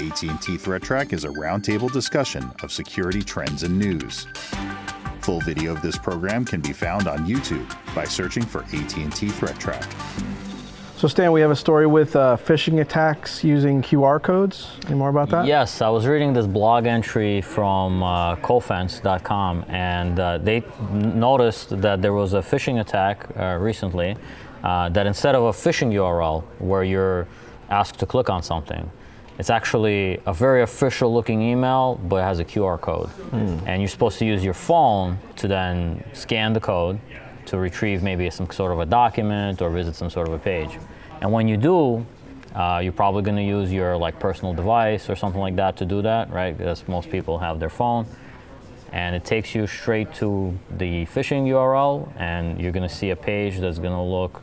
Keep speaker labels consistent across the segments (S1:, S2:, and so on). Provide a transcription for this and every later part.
S1: AT&T Threat Track is a roundtable discussion of security trends and news. Full video of this program can be found on YouTube by searching for AT&T Threat Track.
S2: So Stan, we have a story with uh, phishing attacks using QR codes. Any more about that?
S3: Yes, I was reading this blog entry from uh, Cofense.com, and uh, they noticed that there was a phishing attack uh, recently. Uh, that instead of a phishing URL where you're asked to click on something, it's actually a very official looking email, but it has a QR code. Mm. And you're supposed to use your phone to then scan the code to retrieve maybe some sort of a document or visit some sort of a page. And when you do, uh, you're probably going to use your like personal device or something like that to do that, right? Because most people have their phone, and it takes you straight to the phishing URL, and you're going to see a page that's going to look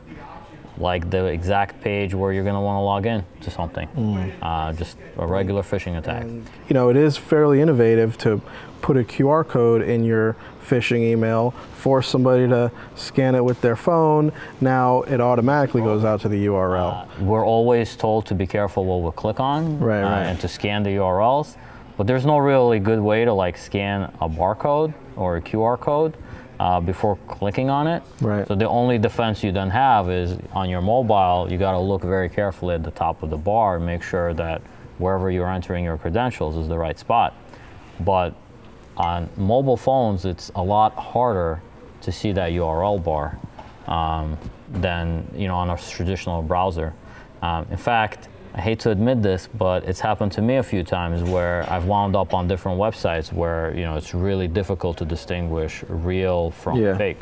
S3: like the exact page where you're going to want to log in to something. Mm. Uh, just a regular phishing attack. And,
S2: you know, it is fairly innovative to put a QR code in your phishing email, force somebody to scan it with their phone. Now it automatically goes out to the URL.
S3: Uh, we're always told to be careful what we click on
S2: right, uh, right.
S3: and to scan the URLs, but there's no really good way to like scan a barcode or a QR code. Uh, before clicking on it.
S2: Right.
S3: So the only defense you then have is on your mobile, you got to look very carefully at the top of the bar and make sure that wherever you're entering your credentials is the right spot. But on mobile phones, it's a lot harder to see that URL bar um, than you know on a traditional browser. Um, in fact, I hate to admit this, but it's happened to me a few times where I've wound up on different websites where you know it's really difficult to distinguish real from yeah. fake.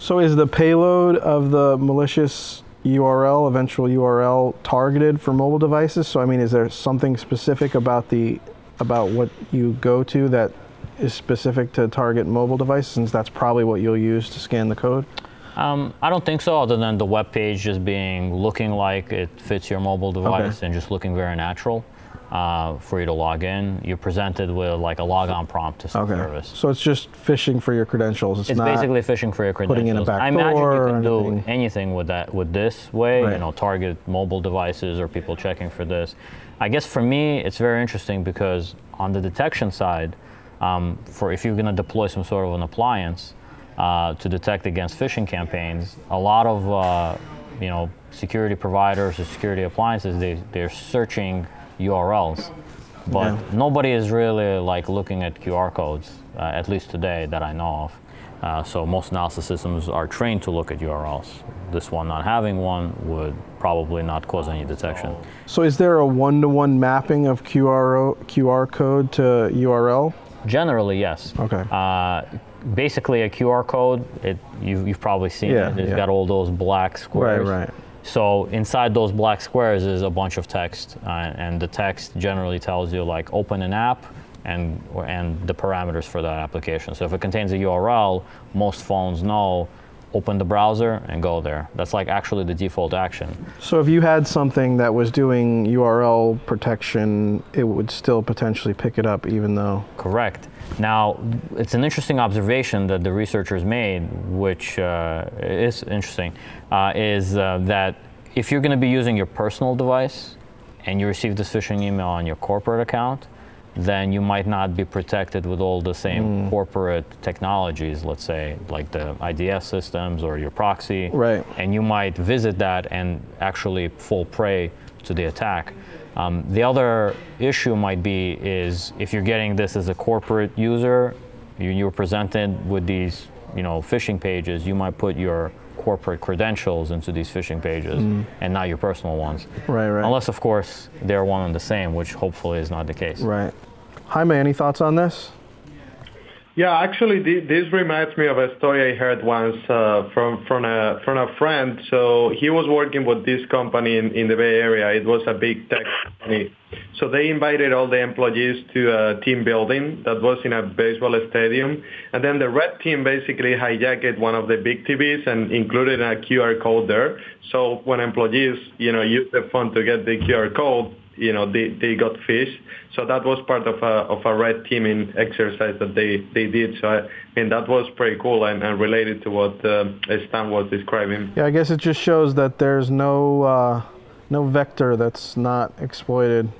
S2: So is the payload of the malicious URL, eventual URL, targeted for mobile devices? So I mean, is there something specific about the about what you go to that is specific to target mobile devices, since that's probably what you'll use to scan the code?
S3: Um, I don't think so, other than the web page just being looking like it fits your mobile device okay. and just looking very natural. Uh, for you to log in, you're presented with like a logon prompt to some okay. service.
S2: So it's just phishing for your credentials.
S3: It's, it's basically phishing for your credentials.
S2: Putting in a back
S3: I imagine
S2: you
S3: can do anything with that with this way. Right. You know, target mobile devices or people checking for this. I guess for me, it's very interesting because on the detection side, um, for if you're going to deploy some sort of an appliance uh, to detect against phishing campaigns, a lot of uh, you know security providers or security appliances they they're searching URLs, but yeah. nobody is really like looking at QR codes, uh, at least today that I know of. Uh, so most analysis systems are trained to look at URLs. This one not having one would probably not cause any detection.
S2: So is there a one-to-one mapping of QR, QR code to URL?
S3: Generally, yes.
S2: Okay.
S3: Basically, a QR code. It you, you've probably seen
S2: yeah,
S3: it. It's
S2: yeah.
S3: got all those black squares.
S2: Right, right.
S3: So inside those black squares is a bunch of text, uh, and the text generally tells you like open an app and and the parameters for that application. So if it contains a URL, most phones know open the browser and go there. That's like actually the default action.
S2: So if you had something that was doing URL protection, it would still potentially pick it up even though?
S3: Correct. Now, it's an interesting observation that the researchers made, which uh, is interesting, uh, is uh, that if you're going to be using your personal device and you receive this phishing email on your corporate account, then you might not be protected with all the same mm. corporate technologies, let's say, like the IDS systems or your proxy.
S2: Right.
S3: And you might visit that and actually fall prey to the attack. Um, the other issue might be is if you're getting this as a corporate user, you, you're presented with these, you know, phishing pages, you might put your corporate credentials into these phishing pages mm. and not your personal ones.
S2: Right, right.
S3: Unless, of course, they're one and the same, which hopefully is not the case.
S2: Right. Jaime, any thoughts on this?
S4: Yeah, actually, this reminds me of a story I heard once uh, from from a from a friend. So he was working with this company in, in the Bay Area. It was a big tech company. So they invited all the employees to a team building that was in a baseball stadium, and then the red team basically hijacked one of the big TVs and included a QR code there. So when employees, you know, use the phone to get the QR code, you know, they, they got phished. So that was part of a, of a red teaming exercise that they, they did. So I mean, that was pretty cool and, and related to what uh, Stan was describing.
S2: Yeah, I guess it just shows that there's no, uh, no vector that's not exploited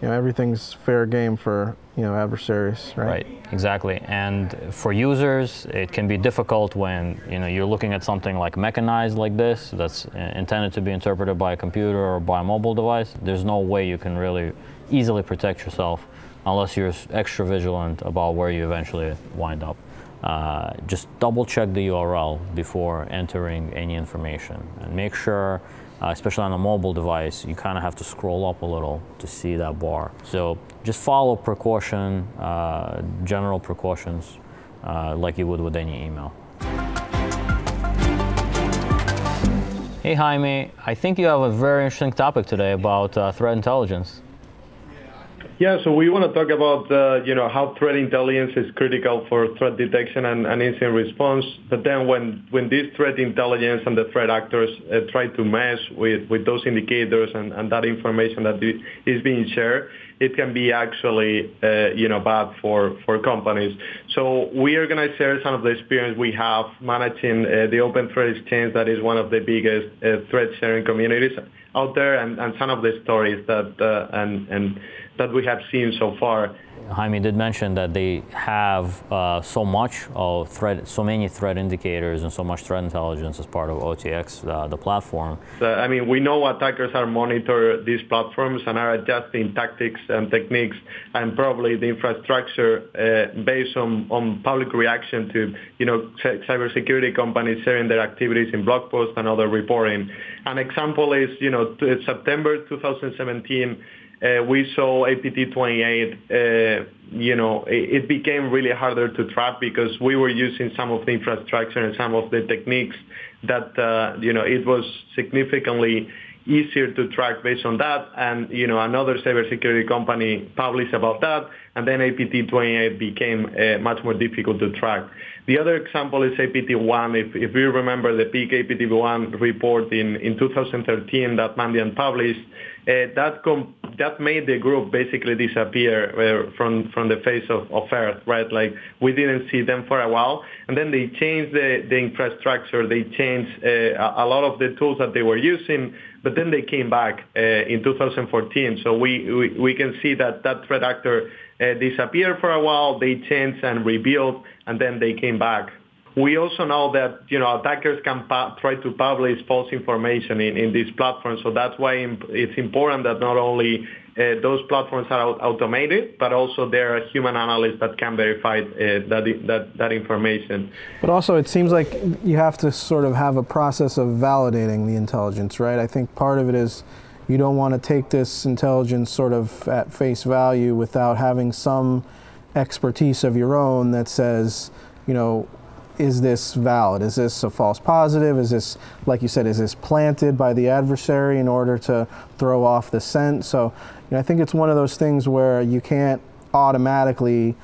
S2: you know everything's fair game for you know adversaries, right?
S3: Right, exactly. And for users, it can be difficult when you know you're looking at something like mechanized like this that's intended to be interpreted by a computer or by a mobile device. There's no way you can really easily protect yourself unless you're extra vigilant about where you eventually wind up. Uh, just double check the URL before entering any information and make sure uh, especially on a mobile device, you kind of have to scroll up a little to see that bar. So just follow precaution, uh, general precautions, uh, like you would with any email. Hey Jaime, I think you have a very interesting topic today about uh, threat intelligence.
S4: Yeah, so we want to talk about uh, you know how threat intelligence is critical for threat detection and, and incident response. But then when when this threat intelligence and the threat actors uh, try to mess with, with those indicators and, and that information that is being shared, it can be actually uh, you know bad for for companies. So we are going to share some of the experience we have managing uh, the Open Threat Exchange, that is one of the biggest uh, threat sharing communities out there, and, and some of the stories that uh, and and that we have seen so far.
S3: Jaime did mention that they have uh, so much of threat, so many threat indicators and so much threat intelligence as part of OTX, uh, the platform.
S4: I mean, we know attackers are monitor these platforms and are adjusting tactics and techniques and probably the infrastructure uh, based on, on public reaction to, you know, cybersecurity companies sharing their activities in blog posts and other reporting. An example is, you know, September 2017, uh, we saw APT28, uh, you know, it, it, became really harder to track because we were using some of the infrastructure and some of the techniques that, uh, you know, it was significantly easier to track based on that. And, you know, another cybersecurity company published about that. And then APT28 became uh, much more difficult to track. The other example is APT1. If, if you remember the peak APT1 report in, in 2013 that Mandiant published, that com- that made the group basically disappear uh, from from the face of, of Earth, right? Like we didn't see them for a while, and then they changed the, the infrastructure. They changed uh, a lot of the tools that they were using, but then they came back uh, in 2014. So we, we we can see that that threat actor uh, disappeared for a while. They changed and rebuilt, and then they came back. We also know that you know attackers can try to publish false information in, in these platforms. So that's why it's important that not only uh, those platforms are automated, but also there are human analysts that can verify uh, that, that, that information.
S2: But also, it seems like you have to sort of have a process of validating the intelligence, right? I think part of it is you don't want to take this intelligence sort of at face value without having some expertise of your own that says, you know, is this valid? Is this a false positive? Is this, like you said, is this planted by the adversary in order to throw off the scent? So you know, I think it's one of those things where you can't automatically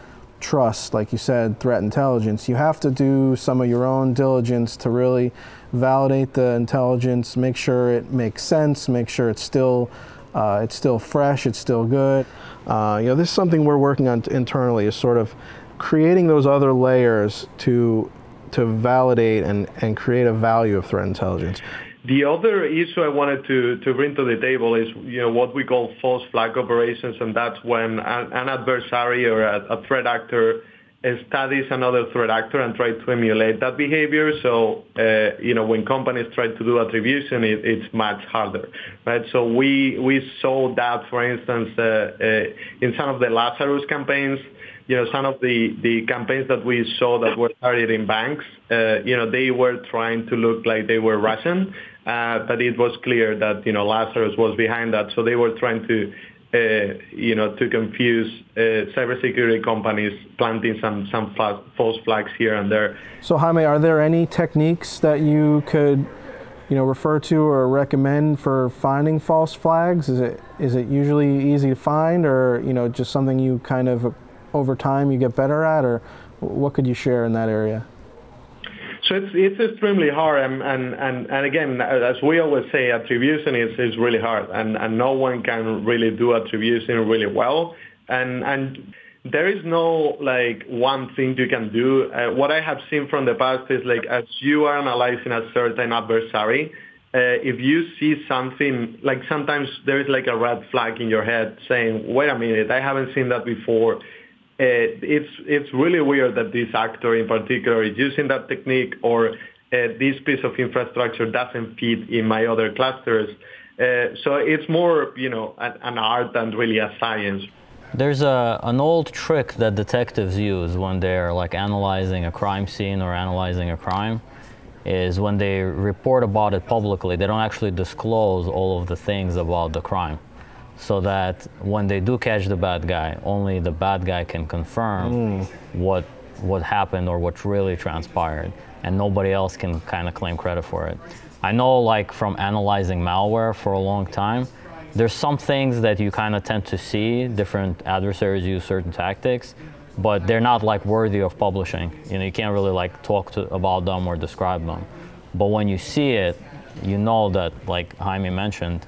S2: trust, like you said, threat intelligence. You have to do some of your own diligence to really validate the intelligence, make sure it makes sense, make sure it's still uh, it's still fresh, it's still good. Uh, you know, this is something we're working on internally is sort of creating those other layers to to validate and, and create a value of threat intelligence.
S4: The other issue I wanted to, to bring to the table is you know what we call false flag operations, and that's when an, an adversary or a, a, threat actor studies another threat actor and tries to emulate that behavior. So uh, you know when companies try to do attribution, it, it's much harder, right? So we we saw that, for instance, uh, uh, in some of the Lazarus campaigns you know, some of the, the campaigns that we saw that were targeting banks, uh, you know, they were trying to look like they were Russian, uh, but it was clear that, you know, Lazarus was behind that. So they were trying to, uh, you know, to confuse uh, cybersecurity companies planting some, some false flags here and there.
S2: So Jaime, are there any techniques that you could you know, refer to or recommend for finding false flags? Is it is it usually easy to find, or you know, just something you kind of over time you get better at, or what could you share in that area?
S4: So it's it's extremely hard, and and and, and again, as we always say, attribution is, is really hard, and, and no one can really do attribution really well, and and there is no like one thing you can do. Uh, what I have seen from the past is like as you are analyzing a certain adversary, uh, if you see something like sometimes there is like a red flag in your head saying, "Wait a minute, I haven't seen that before." Uh, it's it's really weird that this actor in particular is using that technique or uh, this piece of infrastructure doesn't fit in my other clusters. Uh, so it's more, you know, an, an, art than really a science.
S3: There's a, an old trick that detectives use when they're like analyzing a crime scene or analyzing a crime is when they report about it publicly, they don't actually disclose all of the things about the crime. So that when they do catch the bad guy, only the bad guy can confirm mm. what what happened or what really transpired, and nobody else can kind of claim credit for it. I know, like from analyzing malware for a long time, there's some things that you kind of tend to see different adversaries use certain tactics but they're not like worthy of publishing. You know, you can't really like talk to, about them or describe them. But when you see it, you know that like Jaime mentioned,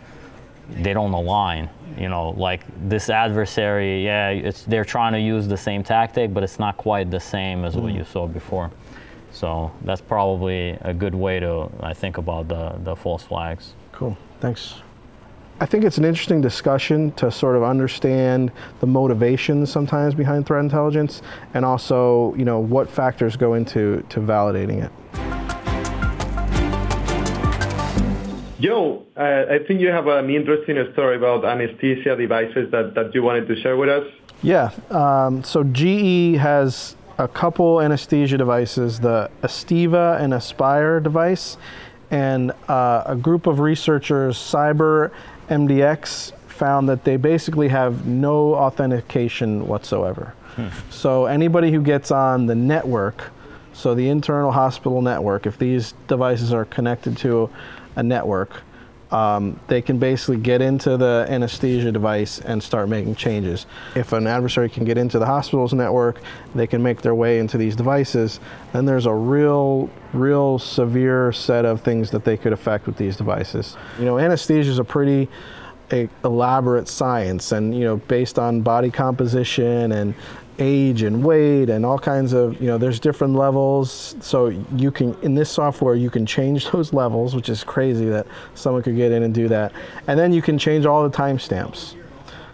S3: they don't align. You know, like this adversary, yeah, it's they're trying to use the same tactic, but it's not quite the same as mm. what you saw before. So that's probably a good way to I think about the the false flags.
S2: Cool. Thanks. I think it's an interesting discussion to sort of understand the motivations sometimes behind threat intelligence and also, you know, what factors go into to validating it.
S4: I think you have an interesting story about anesthesia devices that, that you wanted to share with us.
S2: Yeah, um, so GE has a couple anesthesia devices, the Aestiva and Aespire device, and uh, a group of researchers, Cyber MDX found that they basically have no authentication whatsoever. Hmm. So anybody who gets on the network, so the internal hospital network, if these devices are connected to a network, um, they can basically get into the anesthesia device and start making changes. If an adversary can get into the hospital's network, they can make their way into these devices, then there's a real, real severe set of things that they could affect with these devices. You know, anesthesia is a pretty elaborate science and you know based on body composition and age and weight and all kinds of you know there's different levels. So you can in this software you can change those levels which is crazy that someone could get in and do that. And then you can change all the timestamps.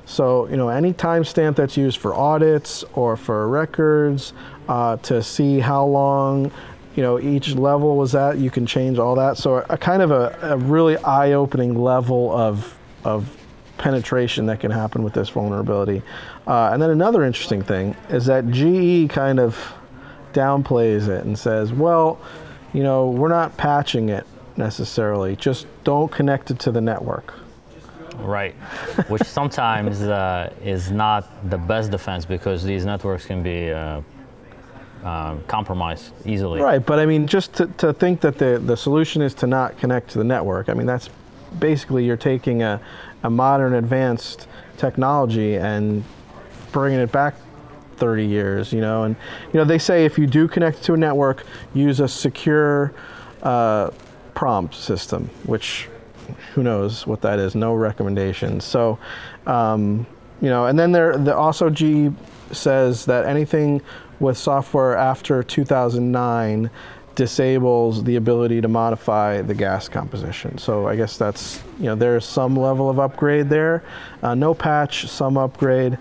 S2: So you know any timestamp that's used for audits or for records uh, to see how long you know each level was at you can change all that. So a, a kind of a, a really eye-opening level of of penetration that can happen with this vulnerability. Uh, and then another interesting thing is that GE kind of downplays it and says, well, you know, we're not patching it necessarily, just don't connect it to the network.
S3: Right, which sometimes uh, is not the best defense because these networks can be uh, uh, compromised easily.
S2: Right, but I mean, just to, to think that the, the solution is to not connect to the network, I mean, that's basically you're taking a, a modern advanced technology and bringing it back 30 years, you know. And, you know, they say if you do connect to a network, use a secure uh, prompt system, which who knows what that is, no recommendations. So, um, you know, and then there, the, also G says that anything with software after 2009 disables the ability to modify the gas composition. So I guess that's, you know, there's some level of upgrade there. Uh, no patch, some upgrade.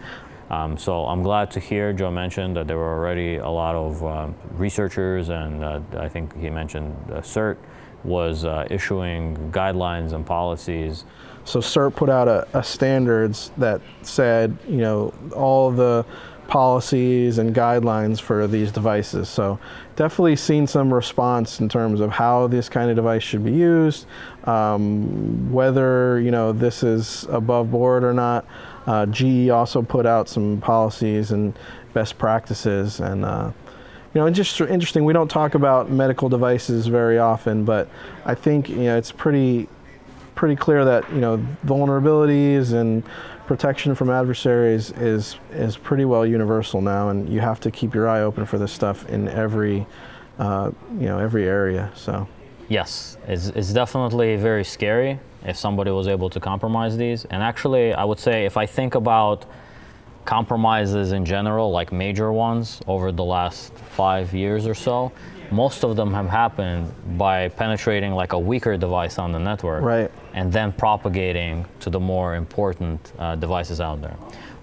S3: Um, so I'm glad to hear Joe mentioned that there were already a lot of uh, researchers, and uh, I think he mentioned uh, CERT was uh, issuing guidelines and policies.
S2: So CERT put out a, a standards that said, you know, all the policies and guidelines for these devices. So definitely seen some response in terms of how this kind of device should be used, um, whether you know this is above board or not. Uh, GE also put out some policies and best practices and. Uh, you know, and just interesting. We don't talk about medical devices very often, but I think you know it's pretty, pretty clear that you know vulnerabilities and protection from adversaries is is pretty well universal now, and you have to keep your eye open for this stuff in every uh, you know every area. So.
S3: Yes, it's, it's definitely very scary if somebody was able to compromise these. And actually, I would say if I think about compromises in general, like major ones over the last five years or so, most of them have happened by penetrating like a weaker device on the network
S2: Right.
S3: and then propagating to the more important uh, devices out there.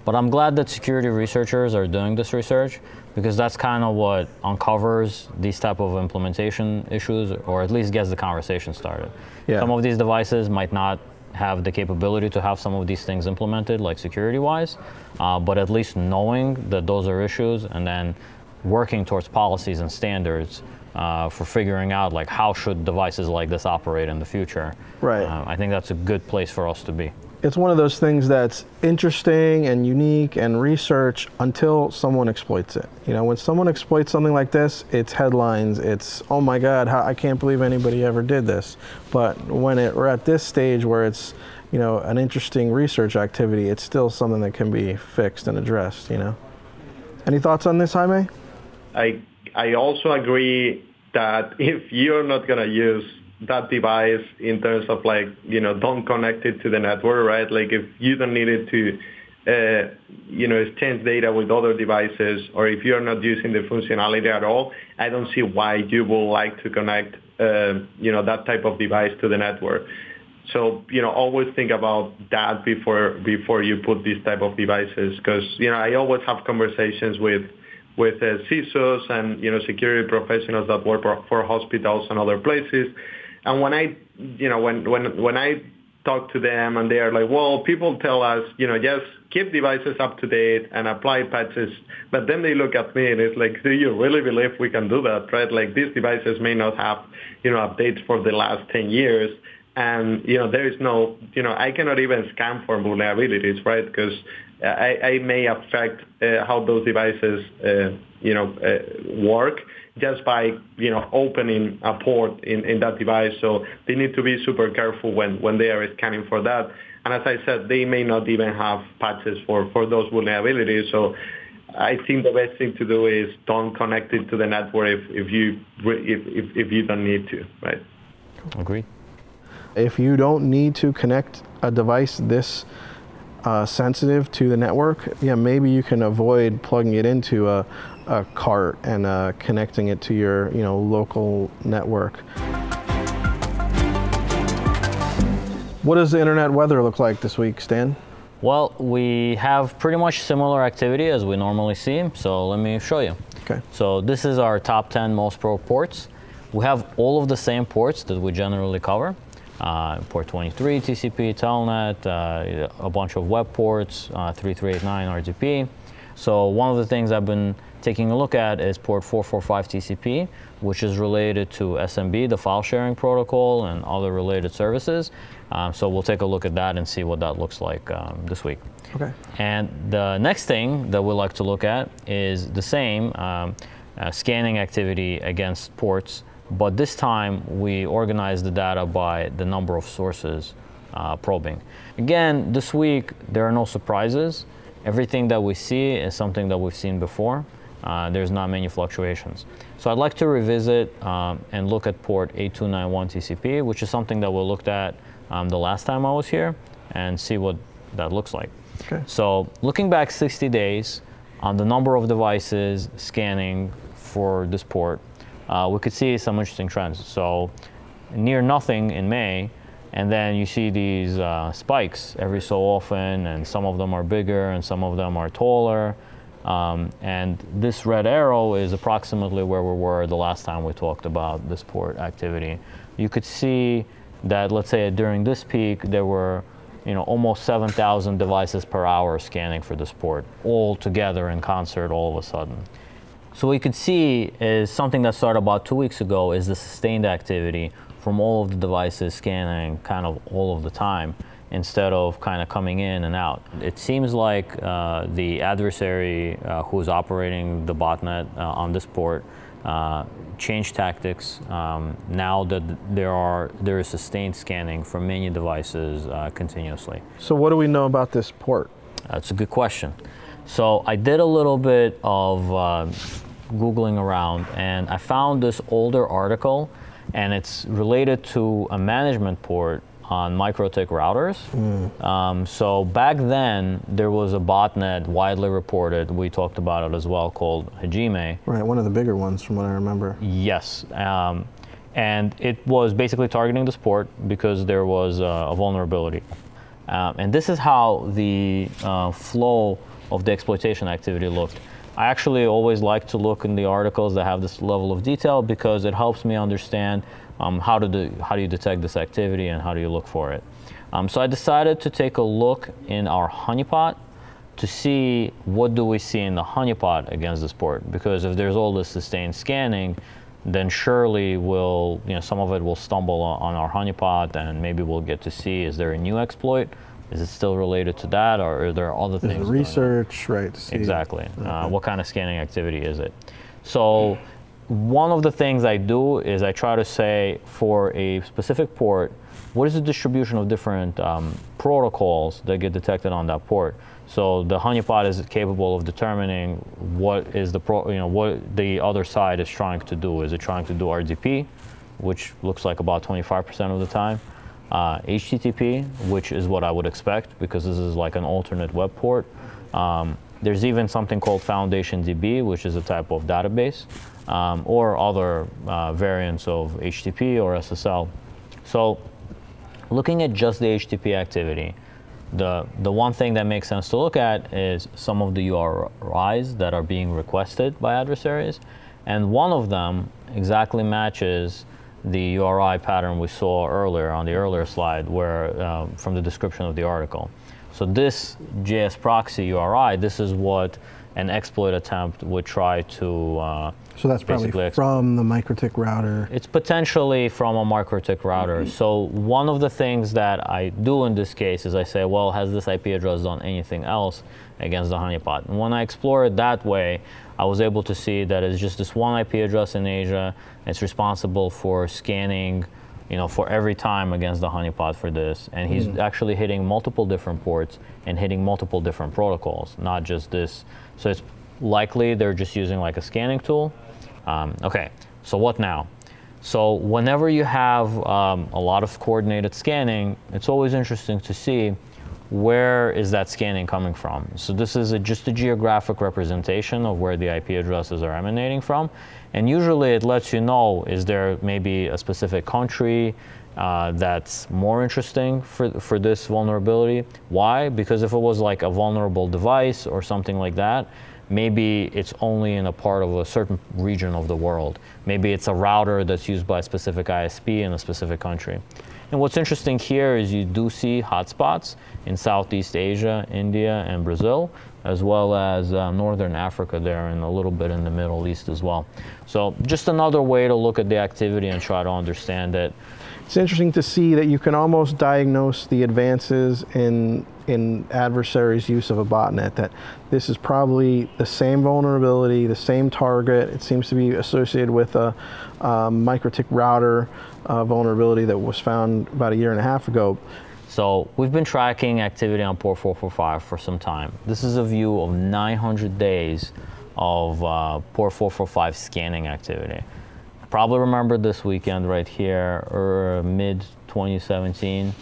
S3: But I'm glad that security researchers are doing this research because that's kind of what uncovers these type of implementation issues or at least gets the conversation started.
S2: Yeah.
S3: Some of these devices might not have the capability to have some of these things implemented like security wise, uh, but at least knowing that those are issues and then working towards policies and standards uh, for figuring out like how should devices like this operate in the future.
S2: Right.
S3: Uh, I think that's a good place for us to be.
S2: It's one of those things that's interesting and unique and research until someone exploits it. You know, when someone exploits something like this, it's headlines. It's oh my God, how, I can't believe anybody ever did this. But when it, we're at this stage where it's you know an interesting research activity, it's still something that can be fixed and addressed. You know. Any thoughts on this, Jaime?
S4: I I also agree that if you're not gonna use that device in terms of like you know don't connect it to the network, right? Like if you don't need it to uh, you know exchange data with other devices, or if you're not using the functionality at all, I don't see why you would like to connect uh, you know that type of device to the network. So you know, always think about that before before you put these type of devices, because you know I always have conversations with with uh, CISOs and you know security professionals that work for, for hospitals and other places, and when I you know when when when I talk to them and they are like, well, people tell us you know just keep devices up to date and apply patches, but then they look at me and it's like, do you really believe we can do that, right? Like these devices may not have you know updates for the last ten years and you know there is no you know I cannot even scan for vulnerabilities, right? Because I, I may affect uh, how those devices uh, you know uh, work just by you know opening a port in, in that device. So they need to be super careful when when they are scanning for that. And as I said, they may not even have patches for for those vulnerabilities. So. I think the best thing to do is don't connect it to the network if, if you if, if, if you don't need to, right?
S3: Agreed.
S2: If you don't need to connect a device this uh, sensitive to the network, yeah, maybe you can avoid plugging it into a, a cart and uh, connecting it to your, you know, local network. What does the internet weather look like this week, Stan?
S3: Well, we have pretty much similar activity as we normally see, so let me show you.
S2: Okay.
S3: So this is our top 10 most pro ports. We have all of the same ports that we generally cover. Uh, port 23 TCP, Telnet, uh, a bunch of web ports, uh, 3389 RDP. So one of the things I've been taking a look at is port 445 TCP, which is related to SMB, the file sharing protocol, and other related services. Um, so we'll take a look at that and see what that looks like um, this week.
S2: Okay.
S3: And the next thing that we'd like to look at is the same um, uh, scanning activity against ports, but this time we organize the data by the number of sources uh, probing. Again, this week there are no surprises. Everything that we see is something that we've seen before. Uh, there's not many fluctuations. So I'd like to revisit um, and look at port 8291 TCP, which is something that we looked at um, the last time I was here, and see what that looks like.
S2: Okay.
S3: So looking back 60 days on the number of devices scanning for this port, uh, we could see some interesting trends. So near nothing in May, and then you see these uh, spikes every so often, and some of them are bigger and some of them are taller. Um, and this red arrow is approximately where we were the last time we talked about this port activity. You could see that, let's say during this peak, there were you know, almost 7,000 devices per hour scanning for this port, all together in concert all of a sudden. So what you could see is something that started about two weeks ago is the sustained activity from all of the devices scanning kind of all of the time instead of kind of coming in and out. It seems like uh, the adversary uh, who's operating the botnet uh, on this port uh, changed tactics um, now that there are there is sustained scanning from many devices uh, continuously.
S2: So what do we know about this port?
S3: That's a good question. So I did a little bit of uh, googling around, and I found this older article, and it's related to a management port on MikroTik routers. Um, so back then, there was a botnet widely reported, we talked about it as well, called Hajime.
S2: Right, one of the bigger ones from what I remember.
S3: Yes. Um, and it was basically targeting the sport because there was uh, a vulnerability. Um, and this is how the uh, flow of the exploitation activity looked. I actually always like to look in the articles that have this level of detail because it helps me understand um, how, to do, how do you detect this activity and how do you look for it. Um, so I decided to take a look in our honeypot to see what do we see in the honeypot against the sport because if there's all this sustained scanning, then surely will you know some of it will stumble on our honeypot and maybe we'll get to see is there a new exploit is it still related to that or are there other things
S2: the
S3: going on?
S2: research, right? see-
S3: Exactly. Uh, what kind of scanning activity is it? So, one of the things I do is I try to say for a specific port, what is the distribution of different um, protocols that get detected on that port? So the honeypot is capable of determining what is the pro, you know what the other side is trying to do. Is it trying to do RDP, which looks like about 25% of the time, uh, HTTP, which is what I would expect because this is like an alternate web port. Um, there's even something called Foundation DB, which is a type of database, um, or other uh, variants of HTTP or SSL. So, looking at just the HTTP activity, the the one thing that makes sense to look at is some of the URIs that are being requested by adversaries, and one of them exactly matches the URI pattern we saw earlier on the earlier slide, where um, from the description of the article. So this JS proxy URI, this is what an exploit attempt would try to. Uh,
S2: So that's probably
S3: basically
S2: from the MikroTik router.
S3: it's potentially from a MikroTik router. Mm-hmm. So one of the things that I do in this case is I say, well, has this IP address done anything else against the honeypot? And when I explore it that way, I was able to see that it's just this one IP address in Asia. It's responsible for scanning, you know, for every time against the honeypot for this. And he's mm-hmm. actually hitting multiple different ports and hitting multiple different protocols, not just this. So it's likely they're just using like a scanning tool. Um, okay, so what now? So whenever you have um, a lot of coordinated scanning, it's always interesting to see where is that scanning coming from. So this is a, just a geographic representation of where the IP addresses are emanating from. And usually it lets you know, is there maybe a specific country uh, that's more interesting for, for this vulnerability? Why? Because if it was like a vulnerable device or something like that, maybe it's only in a part of a certain region of the world. Maybe it's a router that's used by a specific ISP in a specific country. And what's interesting here is you do see hotspots in Southeast Asia, India, and Brazil, as well as uh, Northern Africa there and a little bit in the Middle East as well. So just another way to look at the activity and try to understand it.
S2: It's interesting to see that you can almost diagnose the advances in in adversaries' use of a botnet. That this is probably the same vulnerability, the same target. It seems to be associated with a um, MikroTik router uh, vulnerability that was found about a year and a half ago.
S3: So we've been tracking activity on port 445 for some time. This is a view of 900 days of uh, port 445 scanning activity. Probably remember this weekend right here, or mid 2017.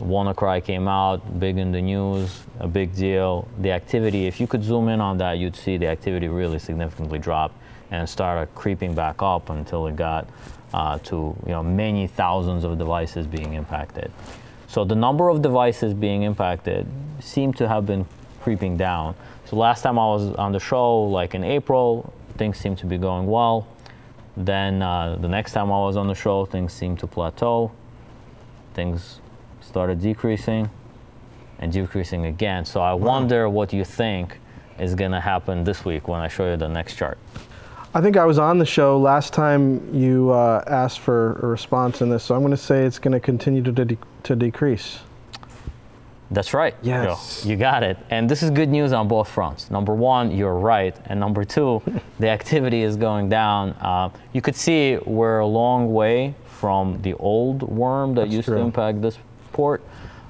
S3: WannaCry came out, big in the news, a big deal. The activity, if you could zoom in on that, you'd see the activity really significantly drop and started creeping back up until it got uh, to you know many thousands of devices being impacted. So the number of devices being impacted seem to have been creeping down. So last time I was on the show, like in April, things seemed to be going well. Then uh, the next time I was on the show, things seemed to plateau. Things started decreasing and decreasing again. So I wonder what you think is going to happen this week when I show you the next chart.
S2: I think I was on the show last time you uh, asked for a response in this, so I'm going to say it's going to continue to, de- to decrease.
S3: That's right.
S2: Yes.
S3: Joe. You got it. And this is good news on both fronts. Number one, you're right. And number two, the activity is going down. Uh, you could see we're a long way from the old worm that
S2: That's
S3: used
S2: true.
S3: to impact this port.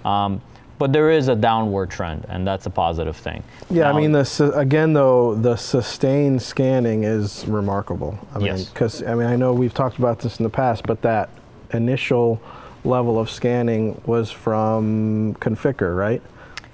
S3: Um, but there is a downward trend, and that's a positive thing.
S2: Yeah,
S3: Now-
S2: I mean, the again though, the sustained scanning is remarkable. I mean,
S3: Yes.
S2: because I mean, I know we've talked about this in the past, but that initial level of scanning was from Conficker, right?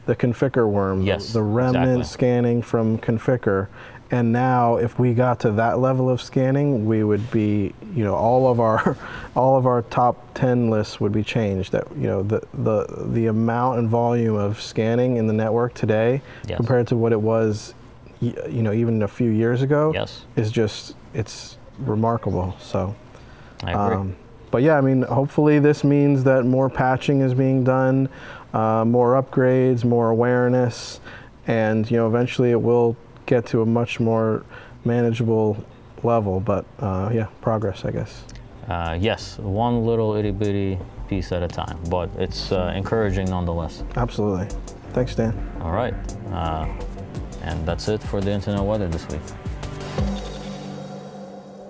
S2: The Conficker worm,
S3: Yes,
S2: the, the remnant
S3: exactly.
S2: scanning from Conficker. And now, if we got to that level of scanning, we would be, you know, all of our, all of our top ten lists would be changed. That you know, the the the amount and volume of scanning in the network today,
S3: Yes.
S2: compared to what it was, you know, even a few years ago,
S3: Yes.
S2: is just it's remarkable. So.
S3: I agree.
S2: Um, but yeah, I mean, hopefully this means that more patching is being done, uh, more upgrades, more awareness, and you know, eventually it will get to a much more manageable level. But uh, yeah, progress, I guess.
S3: Uh, yes, one little itty bitty piece at a time, but it's uh, encouraging nonetheless.
S2: Absolutely. Thanks, Dan.
S3: All right. Uh, and that's it for the internet weather this week.